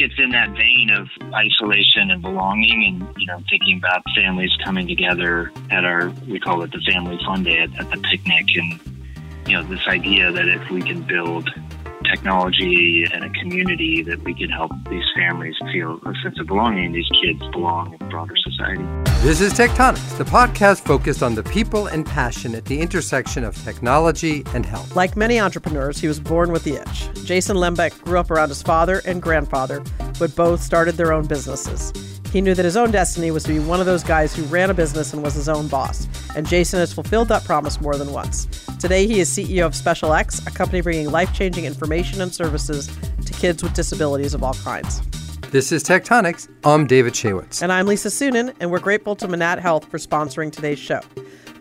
it's in that vein of isolation and belonging and, you know, thinking about families coming together at our, we call it the family fun day at, at the picnic. And, you know, this idea that if we can build technology and a community that we can help these families feel a sense of belonging. These kids belong in broader society. This is Tech Tonics, the podcast focused on the people and passion at the intersection of technology and health. Like many entrepreneurs, he was born with the itch. Jason Lehmbeck grew up around his father and grandfather, who had both started their own businesses. He knew that his own destiny was to be one of those guys who ran a business and was his own boss, and Jason has fulfilled that promise more than once. Today, he is CEO of SpecialX, a company bringing life changing information and services to kids with disabilities of all kinds. This is Tech Tonics. I'm David Shaywitz. And I'm Lisa Suennen, and we're grateful to Manatt Health for sponsoring today's show.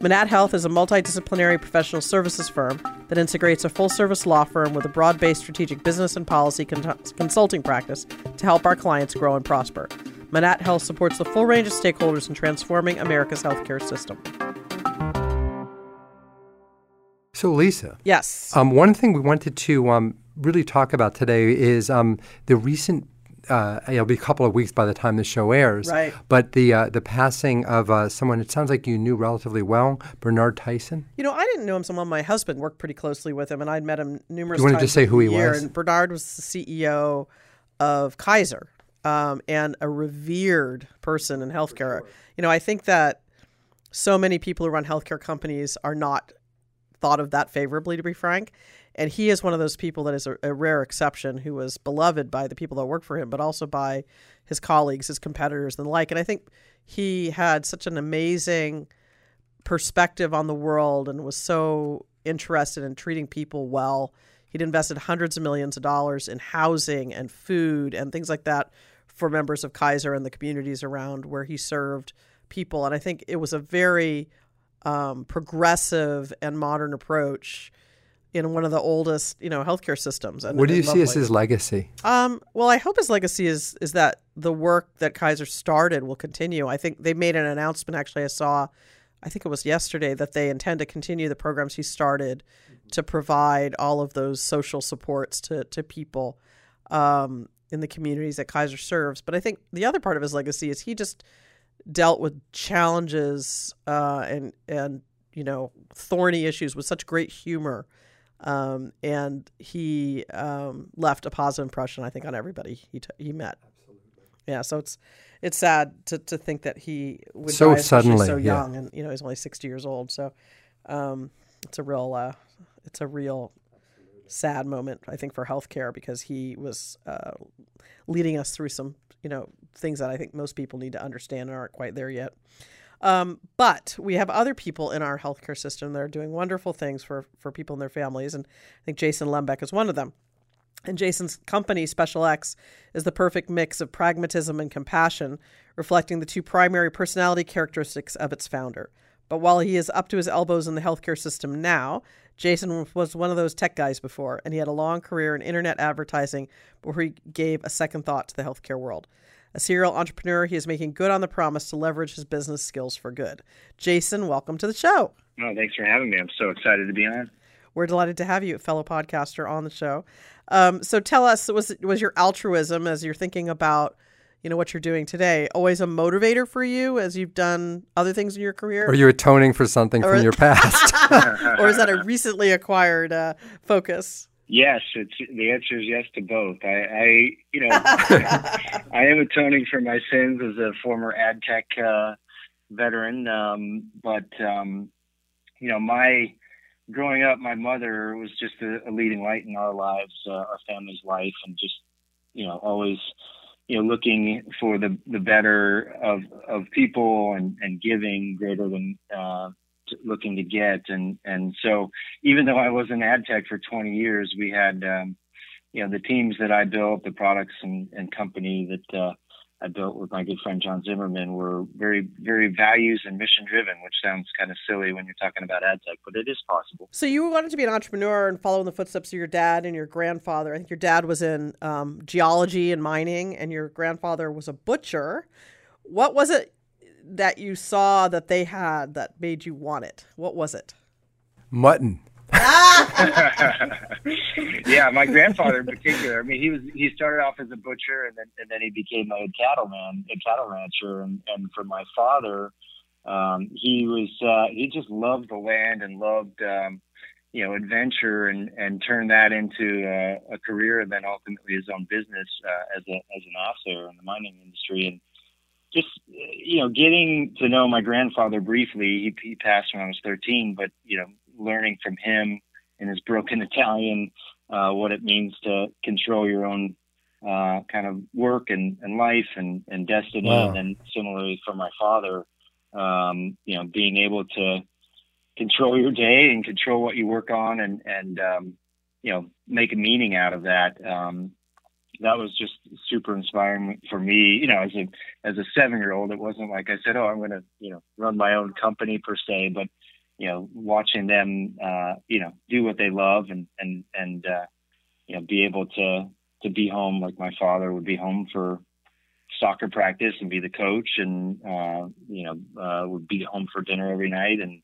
Manatt Health is a multidisciplinary professional services firm that integrates a full service law firm with a broad based strategic business and policy con- consulting practice to help our clients grow and prosper. Manatt Health supports the full range of stakeholders in transforming America's healthcare system. So, Lisa. Yes. Um, one thing we wanted to um, really talk about today is um, the recent. Uh, it'll be a couple of weeks by the time the show airs. Right. But the uh, the passing of uh, someone it sounds like you knew relatively well, Bernard Tyson. You know, I didn't know him so well. My husband worked pretty closely with him, and I'd met him numerous you times. want to just say who he was? And Bernard was the CEO of Kaiser um, and a revered person in healthcare. You know, I think that so many people who run healthcare companies are not thought of that favorably, to be frank. And he is one of those people that is a, a rare exception who was beloved by the people that work for him, but also by his colleagues, his competitors, and the like. And I think he had such an amazing perspective on the world and was so interested in treating people well. He'd invested hundreds of millions of dollars in housing and food and things like that for members of Kaiser and the communities around where he served people. And I think it was a very um, progressive and modern approach in one of the oldest, you know, healthcare systems. And, What do you see as his legacy? Um, well, I hope his legacy is is that the work that Kaiser started will continue. I think they made an announcement. Actually, I saw, I think it was yesterday, that they intend to continue the programs he started to provide all of those social supports to to people um, in the communities that Kaiser serves. But I think the other part of his legacy is he just dealt with challenges uh, and and you know thorny issues with such great humor um, and he um, left a positive impression, I think, on everybody he t- he met. Yeah, so it's it's sad to, to think that he would So die suddenly, so yeah. young, and you know he's only sixty years old. So um, it's a real uh, it's a real sad moment, I think, for healthcare because he was uh, leading us through some you know things that I think most people need to understand and aren't quite there yet. Um, but we have other people in our healthcare system that are doing wonderful things for, for people and their families. And I think Jason Lehmbeck is one of them. And Jason's company, SpecialX, is the perfect mix of pragmatism and compassion, reflecting the two primary personality characteristics of its founder. But while he is up to his elbows in the healthcare system now, Jason was one of those tech guys before, and he had a long career in internet advertising before he gave a second thought to the healthcare world. A serial entrepreneur, he is making good on the promise to leverage his business skills for good. Jason, welcome to the show. Oh, thanks for having me. I'm so excited to be on. We're delighted to have you, fellow podcaster, on the show. Um, so tell us, was was your altruism as you're thinking about, you know, what you're doing today, always a motivator for you as you've done other things in your career, Are you atoning for something Or- from your past? or is that a recently acquired uh, focus? Yes, it's the answer is yes to both. I, I you know, I am atoning for my sins as a former ad tech uh, veteran, um, but um, you know, my growing up, my mother was just a, a leading light in our lives, uh, our family's life, and just you know, always you know, looking for the the better of of people and and giving greater than uh, looking to get, and and so even though I was in ad tech for 20 years, we had, um, you know, the teams that I built, the products and, and company that uh, I built with my good friend John Zimmerman were very, very values and mission driven, which sounds kind of silly when you're talking about ad tech, but it is possible. So you wanted to be an entrepreneur and follow in the footsteps of your dad and your grandfather. I think your dad was in um, geology and mining, and your grandfather was a butcher. What was it that you saw that they had that made you want it? What was it? Mutton. yeah, my grandfather in particular. I mean, he was he started off as a butcher, and then and then he became a cattleman, a cattle rancher. And and for my father, um, he was uh, he just loved the land and loved um, you know adventure and and turned that into a, a career, and then ultimately his own business uh, as a as an officer in the mining industry. And just you know, getting to know my grandfather briefly. He, he passed when I was 13, but you know, learning from him in his broken Italian uh, what it means to control your own uh, kind of work and, and life and, and destiny. Wow. And then similarly for my father, um, you know, being able to control your day and control what you work on and, and, um, you know, make a meaning out of that. Um, that was just super inspiring for me. You know, as a as a seven year old, it wasn't like I said, "Oh, I'm going to you know run my own company per se," but you know, watching them, uh, you know, do what they love and, and, and, uh, you know, be able to, to be home like my father would be home for soccer practice and be the coach and, uh, you know, uh, would be home for dinner every night and,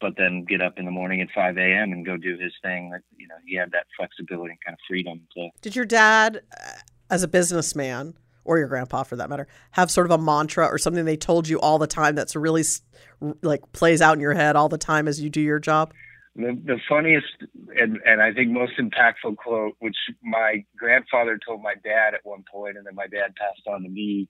but then get up in the morning at 5 a.m. and go do his thing. Like, you know, he had that flexibility and kind of freedom to. Did your dad, uh, as a businessman, or your grandpa for that matter, have sort of a mantra or something they told you all the time that's really like plays out in your head all the time as you do your job? The, the funniest and, and I think most impactful quote, which my grandfather told my dad at one point, and then my dad passed on to me.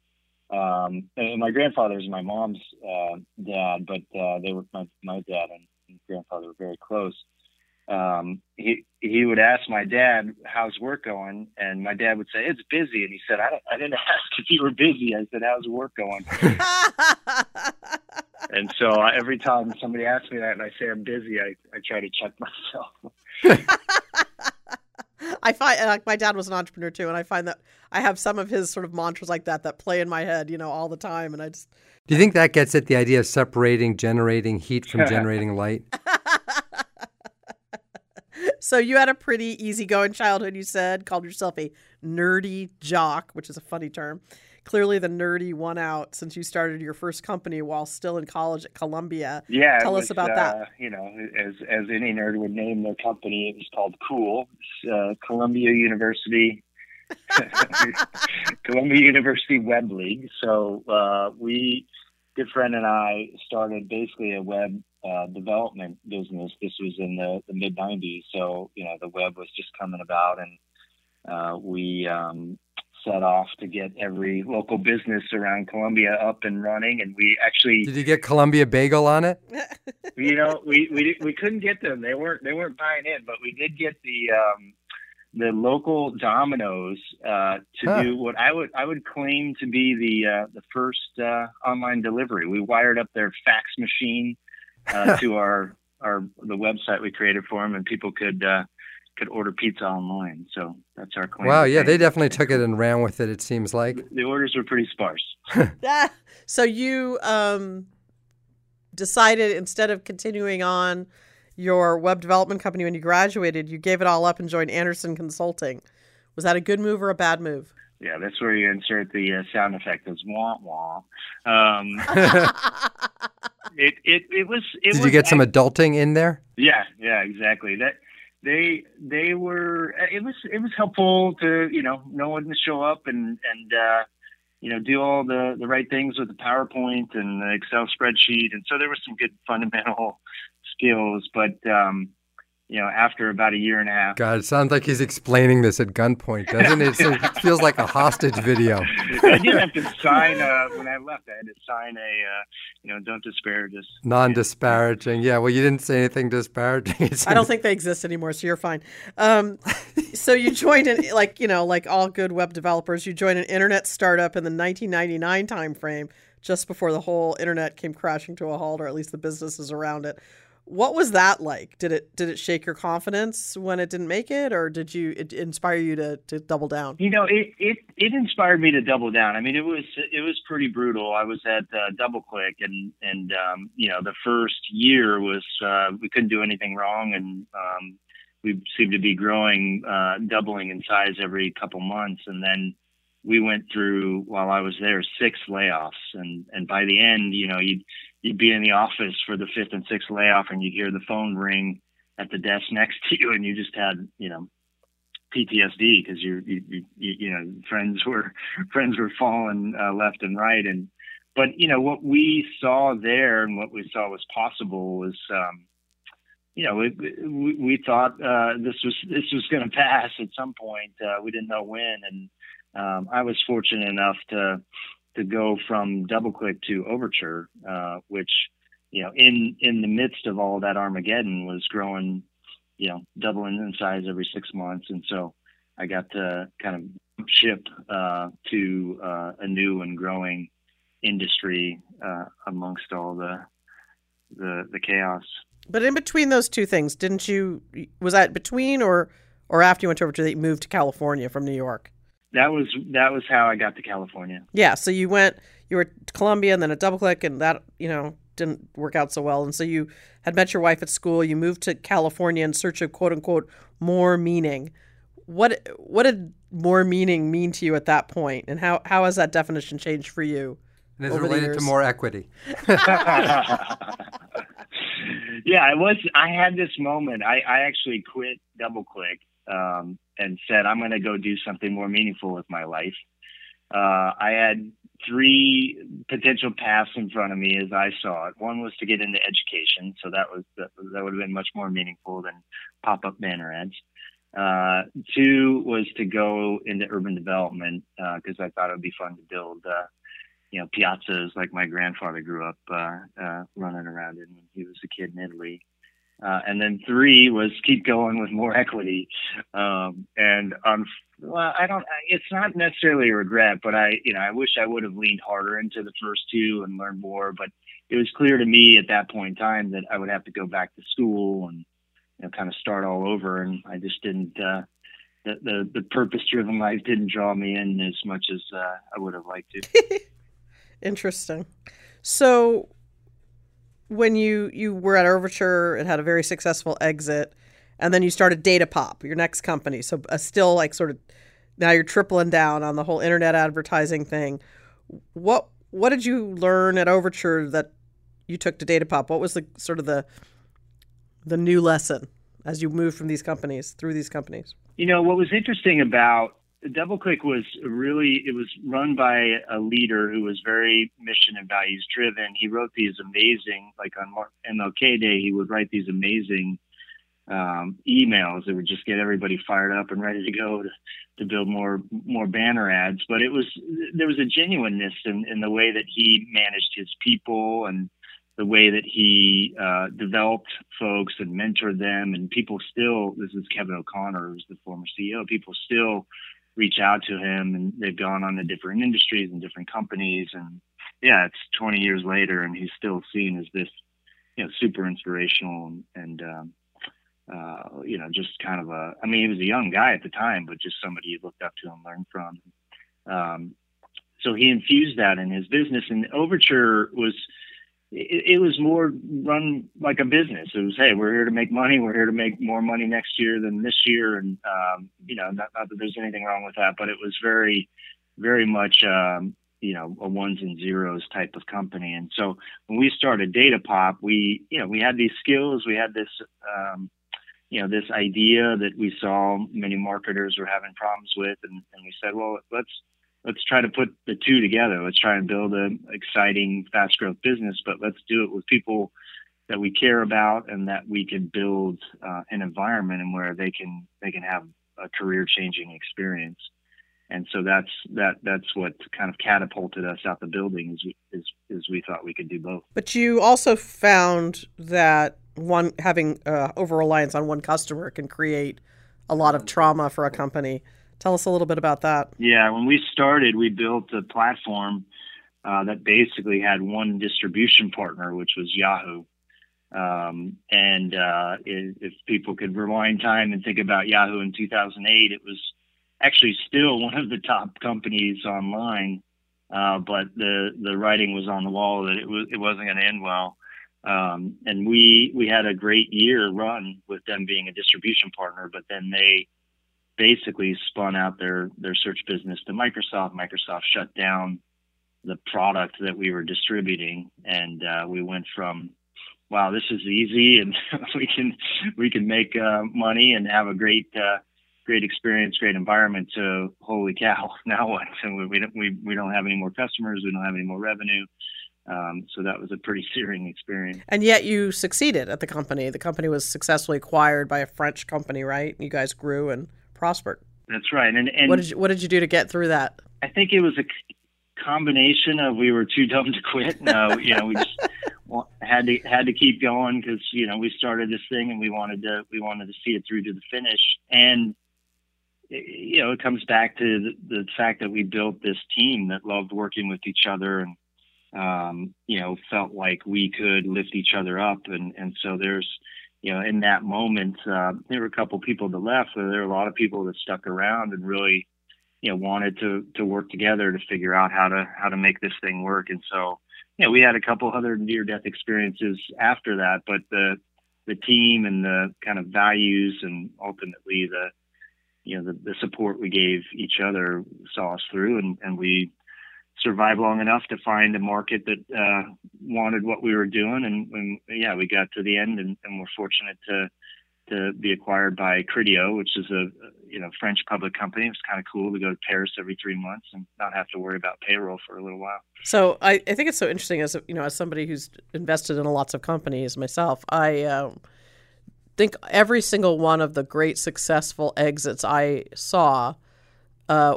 Um, and my grandfather is my mom's uh, dad, but uh, they were my, my dad and grandfather were very close um, he he would ask my dad, "How's work going?" And my dad would say, "It's busy." And he said, "I, don't, I didn't ask if you were busy. I said, how's work going?" and so uh, every time somebody asks me that and I say I'm busy, I, I try to check myself. I find like my dad was an entrepreneur too, and I find that I have some of his sort of mantras like that that play in my head, you know, all the time, and I just. Do you think that gets at the idea of separating generating heat from generating light? So you had a pretty easygoing childhood, you said, called yourself a nerdy jock, which is a funny term. Clearly, the nerdy won out since you started your first company while still in college at Columbia. Yeah, tell us about uh, that. You know, as as any nerd would name their company, it was called Cool. Uh, Columbia University Columbia University Web League. So uh, we, good friend and I, started basically a web uh, development business. This was in the, the mid 90s. So, you know, the web was just coming about, and uh, we um, set off to get every local business around Columbia up and running. And we actually did you get Columbia Bagel on it? you know, we, we we couldn't get them. They weren't they weren't buying in, but we did get the um, the local Domino's uh, to huh. do what I would I would claim to be the uh, the first uh, online delivery. We wired up their fax machine uh, to our our the website we created for them, and people could uh, could order pizza online. So that's our claim. Wow, yeah, they definitely took it and ran with it. It seems like the orders were pretty sparse. so you um, decided instead of continuing on your web development company when you graduated, you gave it all up and joined Andersen Consulting. Was that a good move or a bad move? Yeah, that's where you insert the uh, sound effect. It's wah wah. Um, it, it it was. It Did was, you get some adulting in there? Yeah, yeah, exactly. That they they were. It was it was helpful to you know know when to show up and and uh, you know do all the the right things with the PowerPoint and the Excel spreadsheet, and so there was some good fundamental skills, but. um you know, after about a year and a half. God, it sounds like he's explaining this at gunpoint, doesn't it? it feels like a hostage video. I did have to sign uh, when I left. I had to sign a, uh, you know, don't disparage us. Non-disparaging. Yeah. Well, you didn't say anything disparaging. I don't think they exist anymore, so you're fine. Um, so you joined an like you know like all good web developers, you joined an internet startup in the 1999 timeframe, just before the whole internet came crashing to a halt, or at least the businesses around it. What was that like? Did it did it shake your confidence when it didn't make it, or did you it inspire you to, to double down? You know, it, it it inspired me to double down. I mean, it was it was pretty brutal. I was at uh, DoubleClick, and and um, you know, the first year was uh, we couldn't do anything wrong, and um, we seemed to be growing, uh, doubling in size every couple months, and then we went through while I was there six layoffs, and and by the end, you know, you'd you'd be in the office for the fifth and sixth layoff, and you'd hear the phone ring, at the desk next to you, and you just had you know PTSD because you, you you you know friends were friends were falling uh, left and right, and but you know what we saw there and what we saw was possible was. Um, you know, we, we, we thought uh, this was this was going to pass at some point. Uh, we didn't know when, and um, I was fortunate enough to to go from DoubleClick to Overture, uh, which you know, in in the midst of all that Armageddon was growing, you know, doubling in size every six months, and so I got to kind of ship uh, to uh, a new and growing industry uh, amongst all the the the chaos. But in between those two things, didn't you? Was that between or or after you went to you moved to California from New York? That was that was how I got to California. Yeah, so you went, you were at Columbia and then at DoubleClick, and that you know didn't work out so well, and so you had met your wife at school. You moved to California in search of quote unquote more meaning. What what did more meaning mean to you at that point, and how how has that definition changed for you? And is related to more equity. yeah, I was. I had this moment. I, I actually quit DoubleClick um, and said I'm going to go do something more meaningful with my life. Uh, I had three potential paths in front of me as I saw it. One was to get into education, so that was that, that would have been much more meaningful than pop-up banner ads. Uh, two was to go into urban development because uh, I thought it would be fun to build uh, you know, piazzas like my grandfather grew up uh, running around in when he was a kid in Italy. Uh, and then three was keep going with more equity. Um, and um, well, I don't. It's not necessarily a regret, but I, you know, I wish I would have leaned harder into the first two and learned more. But it was clear to me at that point in time that I would have to go back to school and you know, kind of start all over. And I just didn't. Uh, the the, the purpose driven life didn't draw me in as much as uh, I would have liked to. Interesting. So when you you were at Overture, it had a very successful exit, and then you started Datapop, your next company. So uh, still like sort of now you're tripling down on the whole internet advertising thing. What what did you learn at Overture that you took to Datapop? What was the sort of the the new lesson as you moved from these companies through these companies? You know, what was interesting about DoubleClick was really it was run by a leader who was very mission and values driven. He wrote these amazing, like on MLK Day, he would write these amazing um, emails that would just get everybody fired up and ready to go to, to build more more banner ads. But it was there was a genuineness in, in the way that he managed his people and the way that he uh, developed folks and mentored them. And people still, this is Kevin O'Connor, who's the former CEO. People still reach out to him and they've gone on to different industries and different companies and yeah it's 20 years later and he's still seen as this you know super inspirational and, and um, uh, you know just kind of a i mean he was a young guy at the time but just somebody you looked up to and learned from. Um, so he infused that in his business and overture was it, it, was more run like a business. It was, hey, we're here to make money. We're here to make more money next year than this year, and um, you know, not, not, that there's anything wrong with that, but it was very, very much, um, you know, a ones and zeros type of company. And so when we started Datapop, we, you know, we had these skills, we had this. Um, you know this idea that we saw many marketers were having problems with and, and we said well let's let's try to put the two together. Let's try and build an exciting, fast growth business, but let's do it with people that we care about and that we can build uh, an environment and where they can they can have a career changing experience. And so that's that that's what kind of catapulted us out the building is we, is is we thought we could do both. But you also found that one having uh, over reliance on one customer can create a lot of trauma for a company. Tell us a little bit about that. Yeah, when we started, we built a platform uh, that basically had one distribution partner, which was Yahoo. Um, and uh, if people could rewind time and think about Yahoo in 2008, it was actually still one of the top companies online. Uh, but the the writing was on the wall that it was it wasn't going to end well. Um, and we we had a great year run with them being a distribution partner, but then they basically spun out their their search business to Microsoft. Microsoft shut down the product that we were distributing, and uh, we went from wow, this is easy, and we can we can make uh, money and have a great uh, great experience, great environment. To holy cow, now what? So we, we don't we, we don't have any more customers, we don't have any more revenue. Um, so that was a pretty searing experience. And yet you succeeded at the company. The company was successfully acquired by a French company, right? You guys grew and prospered. That's right. And, and what did you, what did you do to get through that? I think it was a combination of we were too dumb to quit. No, you know, we just had to had to keep going because you know we started this thing and we wanted to we wanted to see it through to the finish. And you know, it comes back to the, the fact that we built this team that loved working with each other and um, you know felt like we could lift each other up. And and so there's you know in that moment uh, there were a couple people that left, but there were a lot of people that stuck around and really you know wanted to to work together to figure out how to how to make this thing work. And so you know we had a couple other near death experiences after that but the the team and the kind of values and ultimately the you know the, the support we gave each other saw us through and, and we survived long enough to find a market that uh, wanted what we were doing and, and yeah we got to the end and, and we're fortunate to to be acquired by Criteo, which is a you know French public company. It was kind of cool to go to Paris every three months and not have to worry about payroll for a little while. So I, I think it's so interesting as you know as somebody who's invested in lots of companies myself. I uh, think every single one of the great successful exits I saw uh,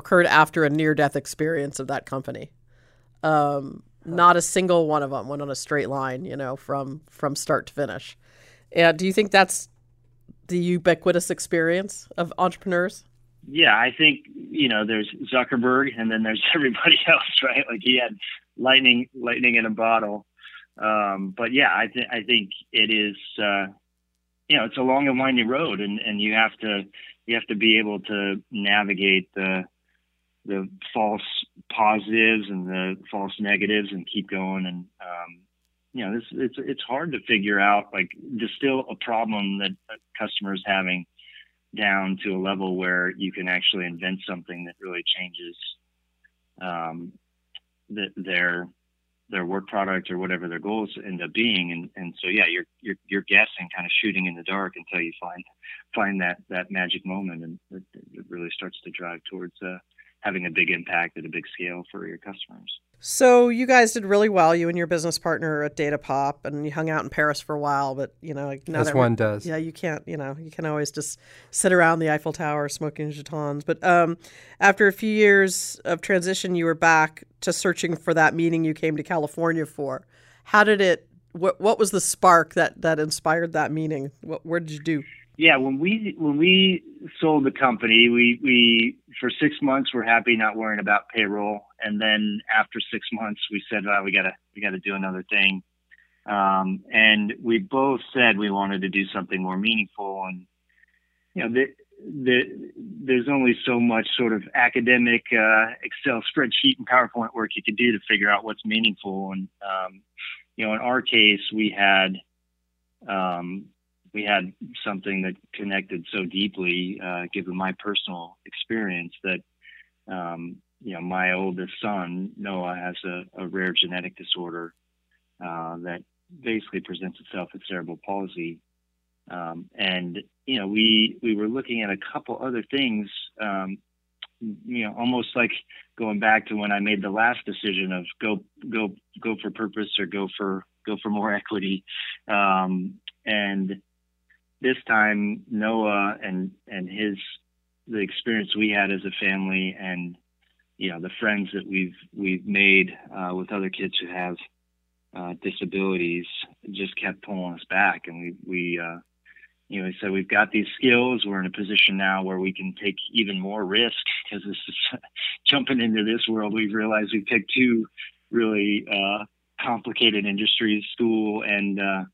occurred after a near death experience of that company. Um, not a single one of them went on a straight line, you know, from from start to finish. And do you think that's the ubiquitous experience of entrepreneurs? Yeah, I think you know there's Zuckerberg, and then there's everybody else, right? Like he had lightning, lightning in a bottle. Um, but yeah, I think I think it is. Uh, you know, it's a long and winding road, and and you have to you have to be able to navigate the the false positives and the false negatives and keep going and um, you know, this it's it's hard to figure out like distill a problem that a customer is having down to a level where you can actually invent something that really changes um, the, their their work product or whatever their goals end up being. And and so yeah, you're you're you're guessing, kind of shooting in the dark until you find find that that magic moment, and it, it really starts to drive towards uh, having a big impact at a big scale for your customers. So you guys did really well, you and your business partner at Datapop, and you hung out in Paris for a while. But you know, now as one does, yeah, you can't, you know, you can always just sit around the Eiffel Tower smoking Gitanes. But um, after a few years of transition, you were back to searching for that meeting you came to California for. How did it? What What was the spark that that inspired that meeting? What Where did you do? Yeah, when we when we sold the company, we we for six months we're happy not worrying about payroll, and then after six months we said, well, we gotta we gotta do another thing, um, and we both said we wanted to do something more meaningful, and you know the, the, there's only so much sort of academic uh, Excel spreadsheet and PowerPoint work you could do to figure out what's meaningful, and um, you know in our case we had um, we had something that connected so deeply, uh, given my personal experience, that um, you know my oldest son Noah has a, a rare genetic disorder uh, that basically presents itself as cerebral palsy, um, and you know we we were looking at a couple other things. Um, you know, almost like going back to when I made the last decision of go go go for purpose or go for go for more equity, um, and this time Noah and and his the experience we had as a family and you know the friends that we've we've made uh, with other kids who have uh, disabilities just kept pulling us back. And we we uh, you know said we've got these skills. We're in a position now where we can take even more risk because this is jumping into this world. We've realized we picked two really uh, complicated industries school and uh,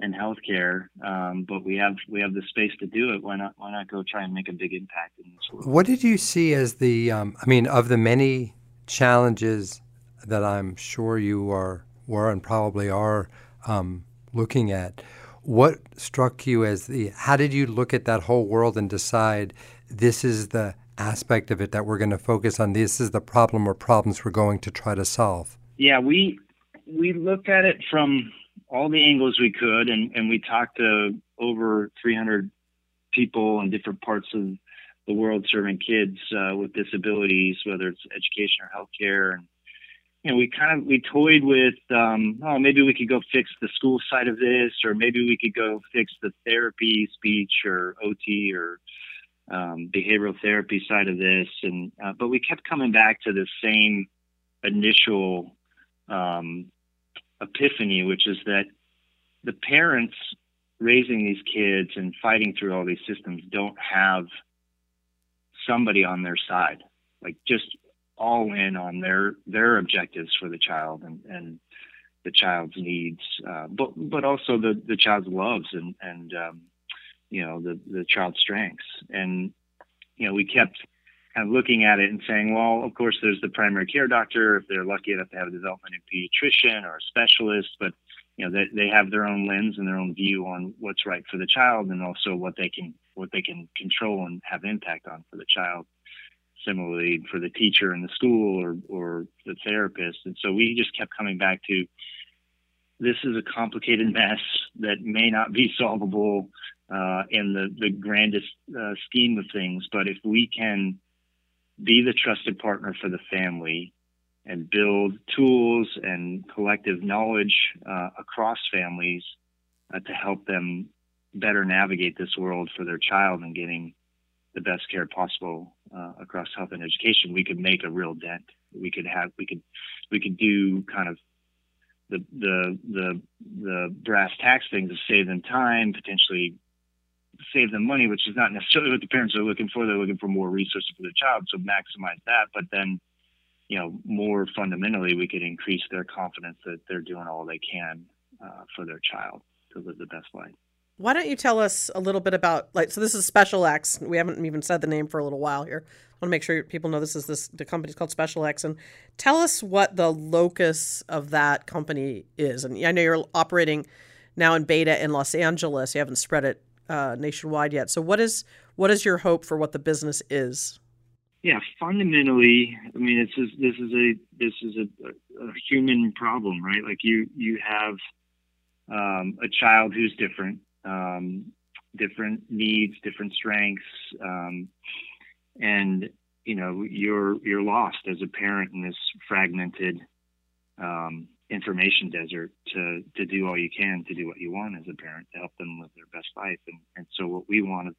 and healthcare. Um, but we have we have the space to do it. Why not? Why not go try and make a big impact in this world? What did you see as the? Um, I mean, of the many challenges that I'm sure you are were and probably are um, looking at. What struck you as the? How did you look at that whole world and decide this is the aspect of it that we're going to focus on? This is the problem or problems we're going to try to solve. Yeah, we we looked at it from all the angles we could, and, and we talked to over 300 people in different parts of the world serving kids uh, with disabilities, whether it's education or healthcare. And you know, we kind of we toyed with, um, oh, maybe we could go fix the school side of this, or maybe we could go fix the therapy, speech, or OT, or um, behavioral therapy side of this. And uh, but we kept coming back to the same initial um, epiphany, which is that the parents raising these kids and fighting through all these systems don't have somebody on their side, like just all in on their their objectives for the child and and the child's needs, uh, but but also the the child's loves and and um, you know the the child's strengths. And you know we kept kind of looking at it and saying, well, of course, there's the primary care doctor. If they're lucky enough to have a developmental pediatrician or a specialist, but you know they, they have their own lens and their own view on what's right for the child and also what they can what they can control and have impact on for the child. Similarly for the teacher in the school or or the therapist. And so we just kept coming back to this is a complicated mess that may not be solvable uh, in the the grandest uh, scheme of things but if we can be the trusted partner for the family and build tools and collective knowledge uh, across families uh, to help them better navigate this world for their child and getting the best care possible uh, across health and education, we could make a real dent. We could have, we could, we could do kind of the the the the brass tacks things to save them time, potentially save them money, which is not necessarily what the parents are looking for. They're looking for more resources for their child, so maximize that. But then you know, more fundamentally, we could increase their confidence that they're doing all they can uh, for their child to live the best life. Why don't you tell us a little bit about like so this is SpecialX. We haven't even said the name for a little while here. I want to make sure people know this is this the company's called SpecialX and tell us what the locus of that company is. And I know you're operating now in beta in Los Angeles. You haven't spread it uh, nationwide yet. So what is what is your hope for what the business is? yeah, fundamentally, I mean, it's just, this is a this is a, a, human problem, right? Like you you have um, a child who's different, um, different needs, different strengths, um, and you know you're you're lost as a parent in this fragmented um, information desert to to do all you can to do what you want as a parent to help them live their best life, and and so what we want to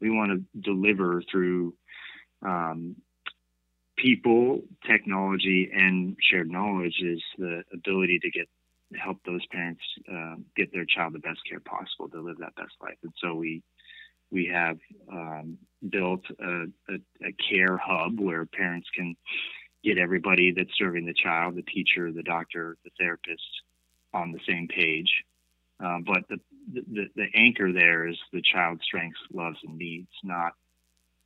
we want to deliver through um, people, technology, and shared knowledge is the ability to get help those parents uh, get their child the best care possible to live that best life. And so we we have um, built a, a, a, care hub where parents can get everybody that's serving the child, the teacher, the doctor, the therapist, on the same page. Uh, but the, the the anchor there is the child's strengths, loves, and needs, not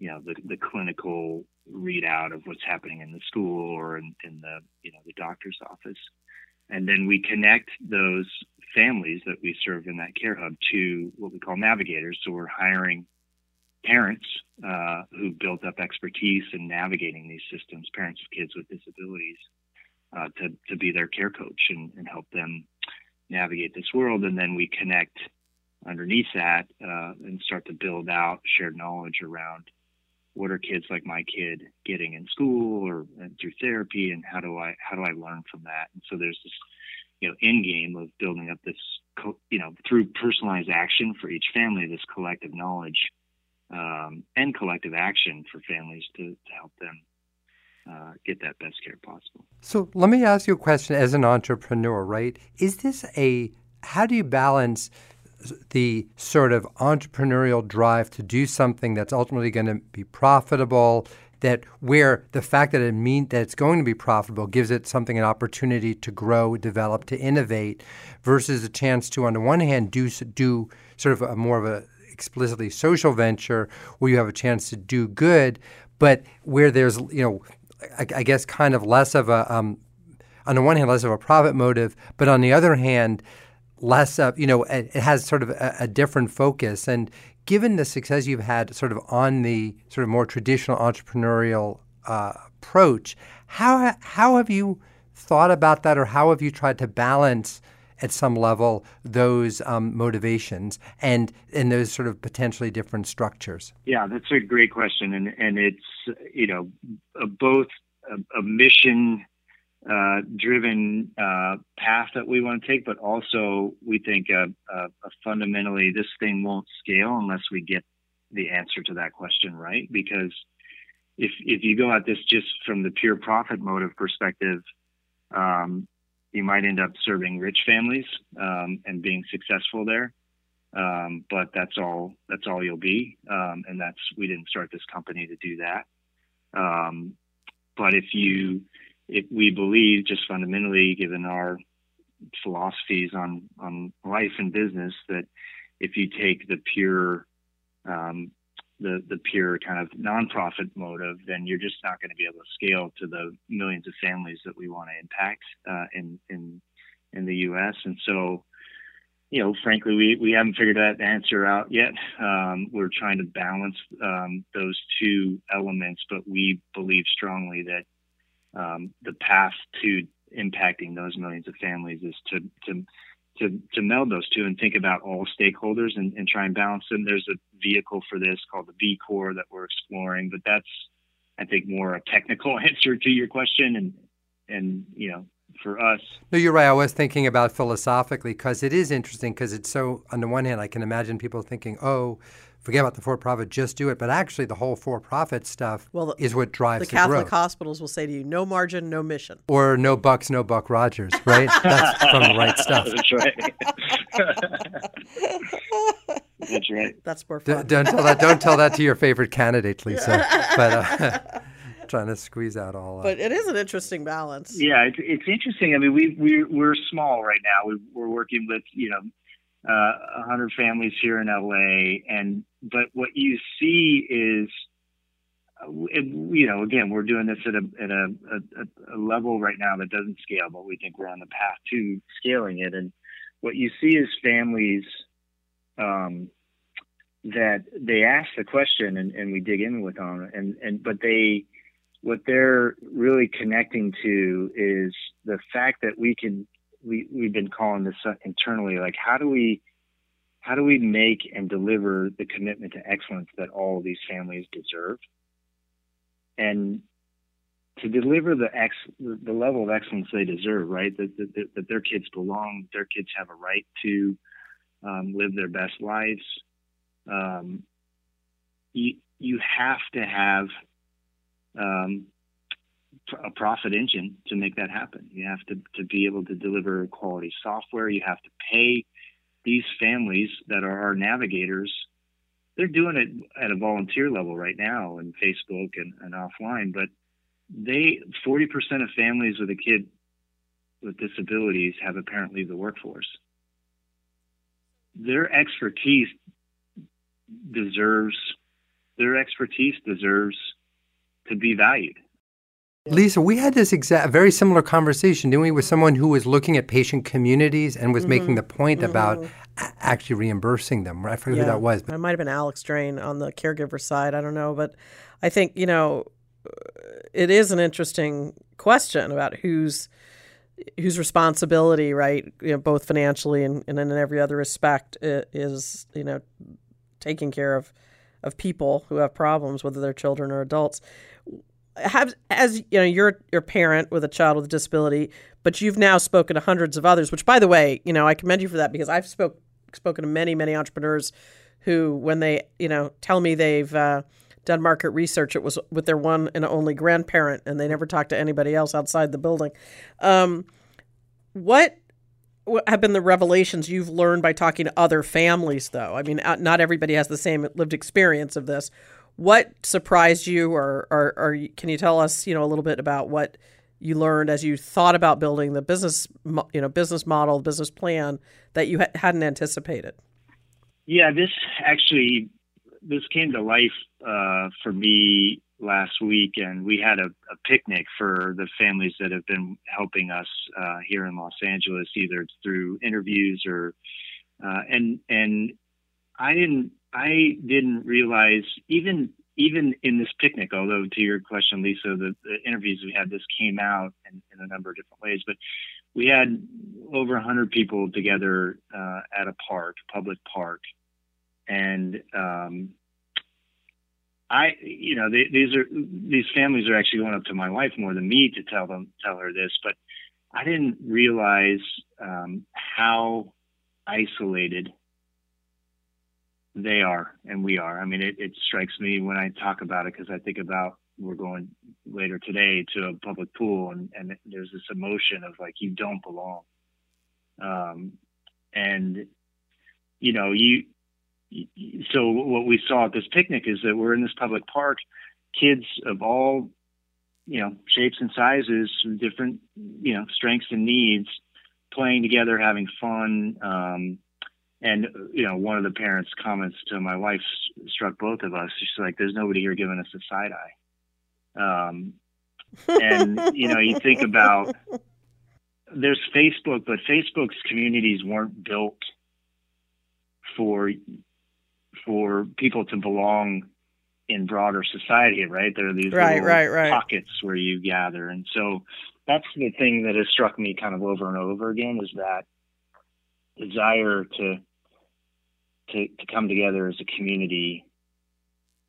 you know the, the clinical readout of what's happening in the school or in, in the you know the doctor's office and then we connect those families that we serve in that care hub to what we call navigators so we're hiring parents uh, who built up expertise in navigating these systems parents of kids with disabilities uh, to, to be their care coach and, and help them navigate this world. And then we connect underneath that uh, and start to build out shared knowledge around what are kids like my kid getting in school or through therapy and how do I how do I learn from that? And so there's this you know end game of building up this you know through personalized action for each family this collective knowledge um, and collective action for families to, to help them uh, get that best care possible. So let me ask you a question as an entrepreneur, right? Is this a how do you balance the sort of entrepreneurial drive to do something that's ultimately going to be profitable that where the fact that it mean that it's going to be profitable gives it something an opportunity to grow, develop, to innovate, versus a chance to, on the one hand, do do sort of a more of a explicitly social venture where you have a chance to do good, but where there's you know, I, I guess kind of less of a um, on the one hand less of a profit motive, but on the other hand less of, you know, it has sort of a, a, different focus. And given the success you've had sort of on the sort of more traditional entrepreneurial uh, approach, how, how have you thought about that or how have you tried to balance at some level those um, motivations and and those sort of potentially different structures? Yeah, that's a great question, and and it's you know both a, a mission uh, driven uh, path that we want to take, but also we think uh, uh, fundamentally this thing won't scale unless we get the answer to that question right. Because if if you go at this just from the pure profit motive perspective, um, you might end up serving rich families um, and being successful there. Um, but that's all that's all you'll be, um, and that's we didn't start this company to do that. Um, but if you if we believe just fundamentally, given our philosophies on on life and business, that if you take the pure um, the the pure kind of nonprofit motive, then you're just not going to be able to scale to the millions of families that we want to impact uh, in in in the U.S. And so, you know, frankly, we we haven't figured that answer out yet. Um, we're trying to balance um, those two elements, but we believe strongly that um, the path to impacting those millions of families is to to to, to meld those two and think about all stakeholders and, and try and balance them. There's a vehicle for this called the B Corps that we're exploring, but that's I think more a technical answer to your question and and you know for us. No, you're right. I was thinking about philosophically because it is interesting because it's so. On the one hand, I can imagine people thinking, "Oh, forget about the for-profit, just do it." But actually, the whole for-profit stuff well, the, is what drives the Catholic growth. hospitals will say to you, "No margin, no mission," or "No bucks, no Buck Rogers." Right? That's from the right stuff. That's right. That's right. That's more fun. D- don't tell that. Don't tell that to your favorite candidate, Lisa. but. Uh, trying to squeeze out all. But it is an interesting balance. Yeah, it's, it's interesting. I mean, we we we're small right now. We, we're working with you know uh, 100 families here in LA, and but what you see is. Uh, you know, again, we're doing this at a at a, a, a level right now that doesn't scale, but we think we're on the path to scaling it. And what you see is families um, that they ask the question and, and we dig in with them and, and but they what they're really connecting to is the fact that we can we we've been calling this internally like how do we how do we make and deliver the commitment to excellence that all of these families deserve? And to deliver the ex the level of excellence they deserve right that, that, that their kids belong their kids have a right to um, live their best lives um, you, you have to have um, a profit engine to make that happen. You have to, to be able to deliver quality software. You have to pay these families that are our navigators. They're doing it at a volunteer level right now in Facebook and, and offline, but they 40% of families with a kid with disabilities have apparently the workforce. Their expertise deserves their expertise deserves to be valued. Lisa, we had this exact very similar conversation, didn't we, with someone who was looking at patient communities and was mm-hmm. making the point mm-hmm. about actually reimbursing them. I forget yeah. who that was. But. It might have been Alex Drane on the caregiver side. I don't know, but I think you know it is an interesting question about whose whose responsibility, right? You know, both financially and, and in every other respect, is you know taking care of of people who have problems, whether they're children or adults. Have as you know, you're your parent with a child with a disability, but you've now spoken to hundreds of others. Which, by the way, you know, I commend you for that because I've spoke spoken to many many entrepreneurs who, when they you know tell me they've uh, done market research, it was with their one and only grandparent, and they never talked to anybody else outside the building. Um, what have been the revelations you've learned by talking to other families, though? I mean, uh, not everybody has the same lived experience of this. What surprised you, or, or, or can you tell us, you know, a little bit about what you learned as you thought about building the business, you know, business model, business plan that you hadn't anticipated? Yeah, this actually this came to life uh, for me last week, and we had a, a, picnic for the families that have been helping us uh, here in Los Angeles, either through interviews or uh, and and I didn't I didn't realize even even in this picnic, although to your question, Lisa, the, the interviews we had, this came out in, in, a number of different ways, but we had over 100 people together uh, at a park, public park, and um, I, you know, they, these are these families are actually going up to my wife more than me to tell them tell her this, but I didn't realize um, how isolated they are and we are. I mean, it, it strikes me when I talk about it because I think about we're going later today to a public pool and, and there's this emotion of like you don't belong. Um, and you know, you so what we saw at this picnic is that we're in this public park, kids of all you know shapes and sizes, different you know strengths and needs, playing together, having fun. Um, and you know, one of the parents' comments to my wife struck both of us. She's like, "There's nobody here giving us a side eye." Um, and you know, you think about there's Facebook, but Facebook's communities weren't built for for people to belong in broader society, right? There are these right, right, right. pockets where you gather, and so that's the thing that has struck me kind of over and over again is that desire to to, come together as a community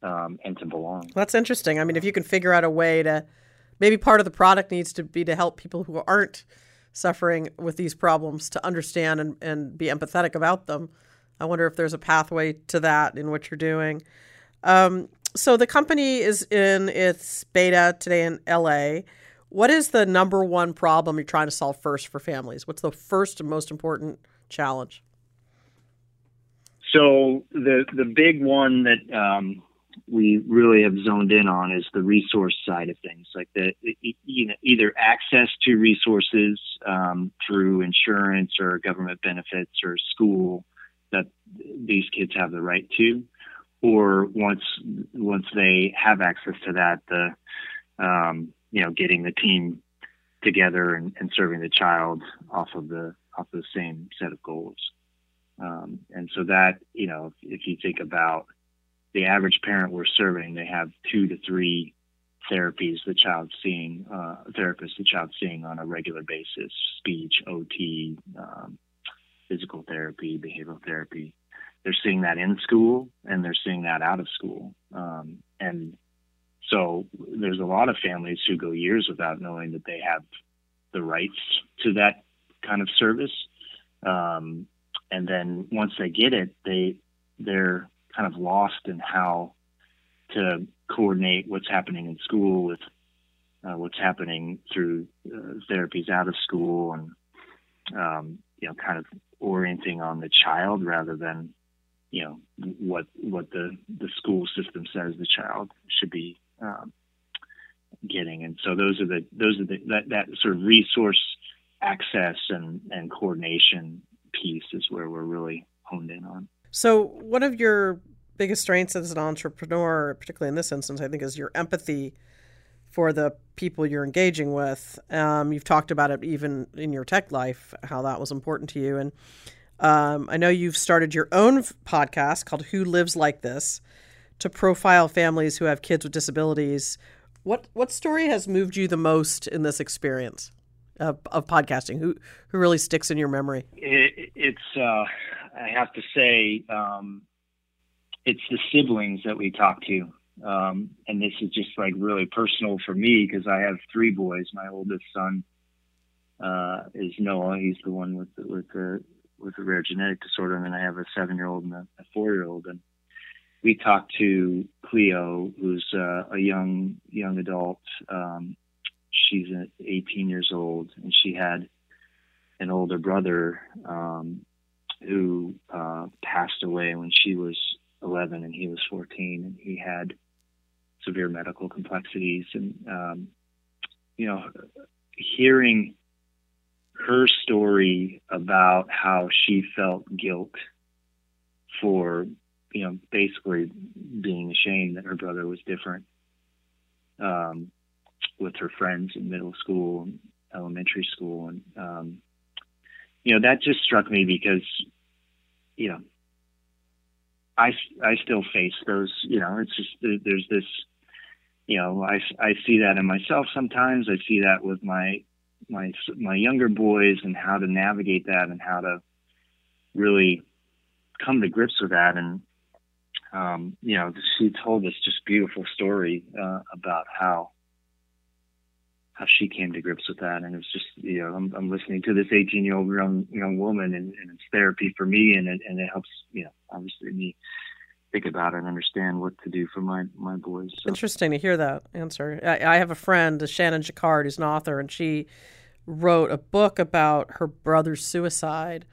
um, and to belong. That's interesting. I mean, if you can figure out a way to maybe part of the product needs to be to help people who aren't suffering with these problems to understand and, and be empathetic about them. I wonder if there's a pathway to that in what you're doing. Um, so the company is in its beta today in LA. What is the number one problem you're trying to solve first for families? What's the first and most important challenge? So the the big one that um, we really have zoned in on is the resource side of things, like the you know either access to resources um, through insurance or government benefits or school that these kids have the right to, or once once they have access to that, the um, you know getting the team together and, and serving the child off of the off of the same set of goals. Um, and so that you know if, if you think about the average parent we're serving, they have two to three therapies the child's seeing, uh, therapists the child's seeing on a regular basis, speech, OT, um, physical therapy, behavioral therapy. They're seeing that in school and they're seeing that out of school. Um, and so there's a lot of families who go years without knowing that they have the rights to that kind of service. Um, and then once they get it, they they're kind of lost in how to coordinate what's happening in school with uh, what's happening through uh, therapies out of school and um, you know kind of orienting on the child rather than you know what what the the school system says the child should be um, getting. And so those are the those are the that, that sort of resource access and and coordination piece is where we're really honed in on so one of your biggest strengths as an entrepreneur particularly in this instance i think is your empathy for the people you're engaging with. Um, you've talked about it even in your tech life, how that was important to you. And um, I know you've started your own podcast called Who Lives Like This to profile families who have kids with disabilities. What what story has moved you the most in this experience of, podcasting? Who who really sticks in your memory? It, it's uh, I have to say um, it's the siblings that we talk to um, and this is just like really personal for me because I have three boys. My oldest son uh, is Noah. He's the one with the, with the with a rare genetic disorder, and then I have a seven year old and a, a four year old. And we talked to Cleo, who's uh, a young young adult. Um, she's 18 years old, and she had an older brother um, who uh, passed away when she was 11 and he was 14, and he had severe medical complexities. And, um, you know, hearing her story about how she felt guilt for, you know, basically being ashamed that her brother was different um, with her friends in middle school elementary school. And, um, you know, that just struck me because, you know, I, I still face those, you know, it's just, there's this you know, I, I see that in myself sometimes. I see that with my my my younger boys and how to navigate that and how to really come to grips with that. And um, you know, she told this just beautiful story uh, about how how she came to grips with that. And it was just, you know, I'm, I'm listening to this 18 year old young young woman, and, and, it's therapy for me, and it, and it helps, you know, obviously me think about and understand what to do for my my boys. So. Interesting to hear that answer. I, I have a friend, Shannon Jacquard, who's an author, and she wrote a book about her brother's suicide,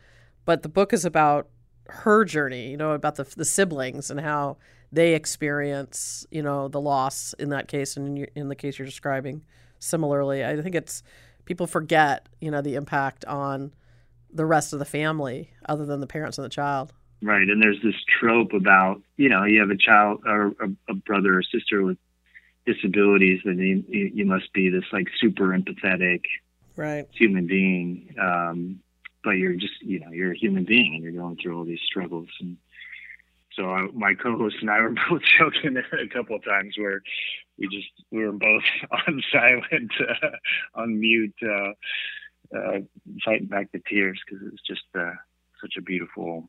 but the book is about her journey, you know, about the the siblings and how they experience, you know, the loss in that case and in, in the case you're describing. Similarly, I think it's people forget, you know, the impact on the rest of the family other than the parents and the child. Right, and there's this trope about you know you have a child or a, a brother or sister with disabilities, then you, you must be this like super empathetic right human being. Um, but you're just you know you're a human being and you're going through all these struggles and so I, my co-host and I were both joking a couple of times where we just we were both on silent uh, on mute uh, uh, fighting back the tears because it was just uh, such a beautiful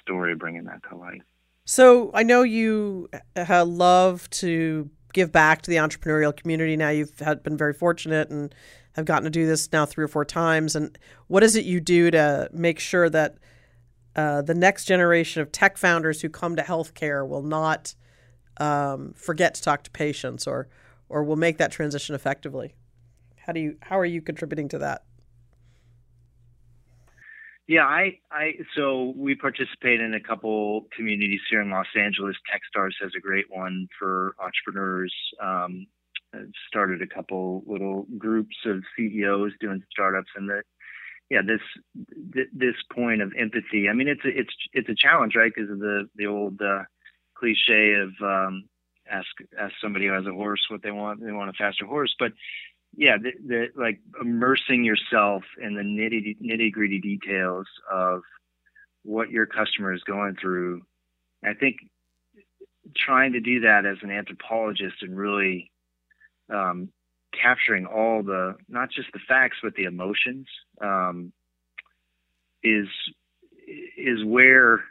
story bringing that to life. So I know you love to give back to the entrepreneurial community. Now you've had, been very fortunate and have gotten to do this now three or four times. And what is it you do to make sure that uh, the next generation of tech founders who come to healthcare will not um, forget to talk to patients or or will make that transition effectively? How do you how are you contributing to that? Yeah, I, I, so we participate in a couple communities here in Los Angeles. TechStars has a great one for entrepreneurs. Um, started a couple little groups of CEOs doing startups, and that, yeah, this this point of empathy. I mean, it's a, it's it's a challenge, right? Because of the the old uh, cliche of um, ask ask somebody who has a horse what they want. They want a faster horse, but yeah, the, the, like immersing yourself in the nitty nitty gritty details of what your customer is going through. I think trying to do that as an anthropologist and really um, capturing all the not just the facts but the emotions um, is is where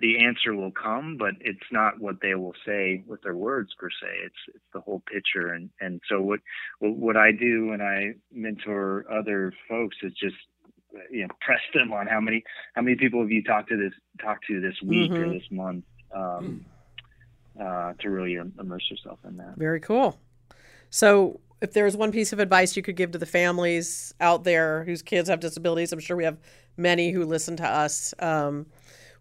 the answer will come, but it's not what they will say with their words per se. It's it's the whole picture, and and so what what I do when I mentor other folks is just you know press them on how many how many people have you talked to this talked to this week mm-hmm. or this month um, uh, to really immerse yourself in that. Very cool. So if there's one piece of advice you could give to the families out there whose kids have disabilities, I'm sure we have many who listen to us. Um,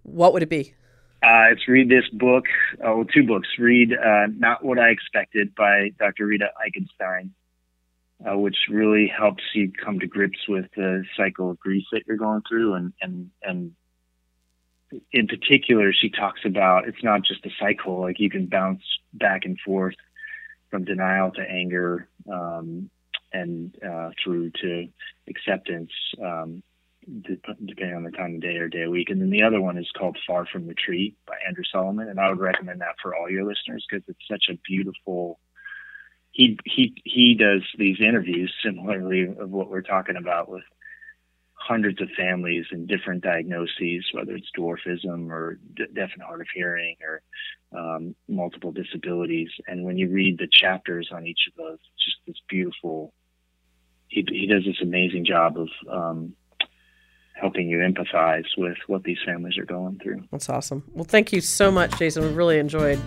what would it be? Uh, it's read this book, oh, two books. Read uh, Not What I Expected by Dr. Rita Eichenstein, uh, which really helps you come to grips with the cycle of grief that you're going through. And, and, and in particular, she talks about it's not just a cycle, like you can bounce back and forth from denial to anger um, and uh, through to acceptance. Um, depending on the time of day or day of week. And then the other one is called Far from the Tree by Andrew Solomon, and I would recommend that for all your listeners because it's such a beautiful. He he he does these interviews similarly of what we're talking about with hundreds of families and different diagnoses, whether it's dwarfism or deaf and hard of hearing or um, multiple disabilities. And when you read the chapters on each of those, it's just this beautiful. He, he does this amazing job of um, helping you empathize with what these families are going through. That's awesome. Well, thank you so much, Jason. We really enjoyed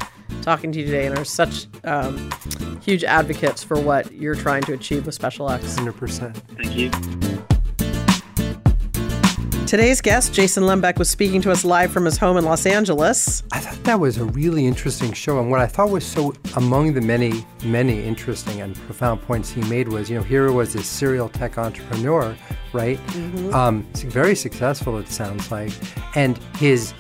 talking to you today and are such um, huge advocates for what you're trying to achieve with Special X. 100%. Thank you. Today's guest, Jason Lehmbeck, was speaking to us live from his home in Los Angeles. I thought that was a really interesting show. And what I thought was so, among the many, many interesting and profound points he made was, you know, here was this serial tech entrepreneur, right? Mm-hmm. Um, very successful, it sounds like. And his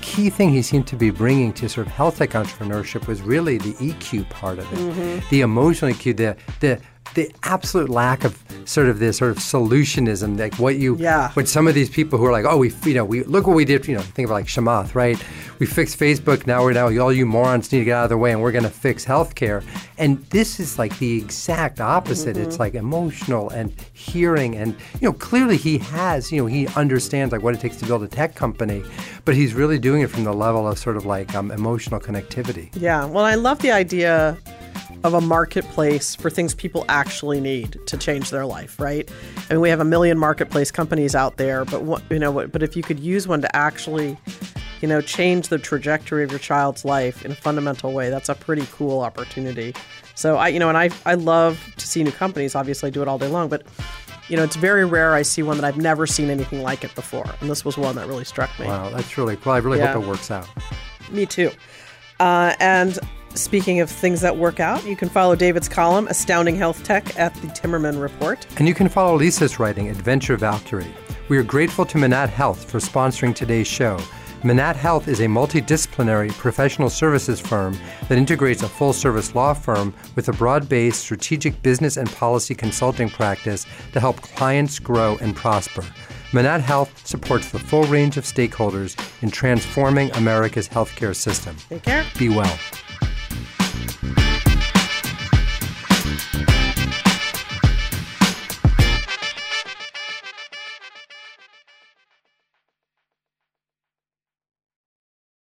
key thing he seemed to be bringing to sort of health tech entrepreneurship was really the EQ part of it, mm-hmm. the emotional EQ, the, the the absolute lack of sort of this sort of solutionism, like what you, Yeah. what some of these people who are like, oh, we, you know, we look what we did, you know, think of like Chamath, right? We fixed Facebook. Now we're now all you morons need to get out of the way, and we're going to fix healthcare. And this is like the exact opposite. It's like emotional and hearing, and you know, clearly he has, you know, he understands like what it takes to build a tech company, but he's really doing it from the level of sort of like um, emotional connectivity. Yeah. Well, I love the idea of a marketplace for things people actually need to change their life, right? I mean, we have a million marketplace companies out there, but what, you know, but if you could use one to actually, you know, change the trajectory of your child's life in a fundamental way, that's a pretty cool opportunity. So I, you know, and I, I love to see new companies. Obviously, I do it all day long, but you know, it's very rare I see one that I've never seen anything like it before, and this was one that really struck me. Wow, that's really cool. I really Yeah. hope it works out. Me too. Uh, and speaking of things that work out, you can follow David's column, Astounding Health Tech, at the Timmerman Report. And you can follow Lisa's writing, at Venture Valkyrie. We are grateful to Manatt Health for sponsoring today's show. Manatt Health is a multidisciplinary professional services firm that integrates a full service law firm with a broad based strategic business and policy consulting practice to help clients grow and prosper. Manatt Health supports the full range of stakeholders in transforming America's healthcare system. Take care. Be well. Thank you.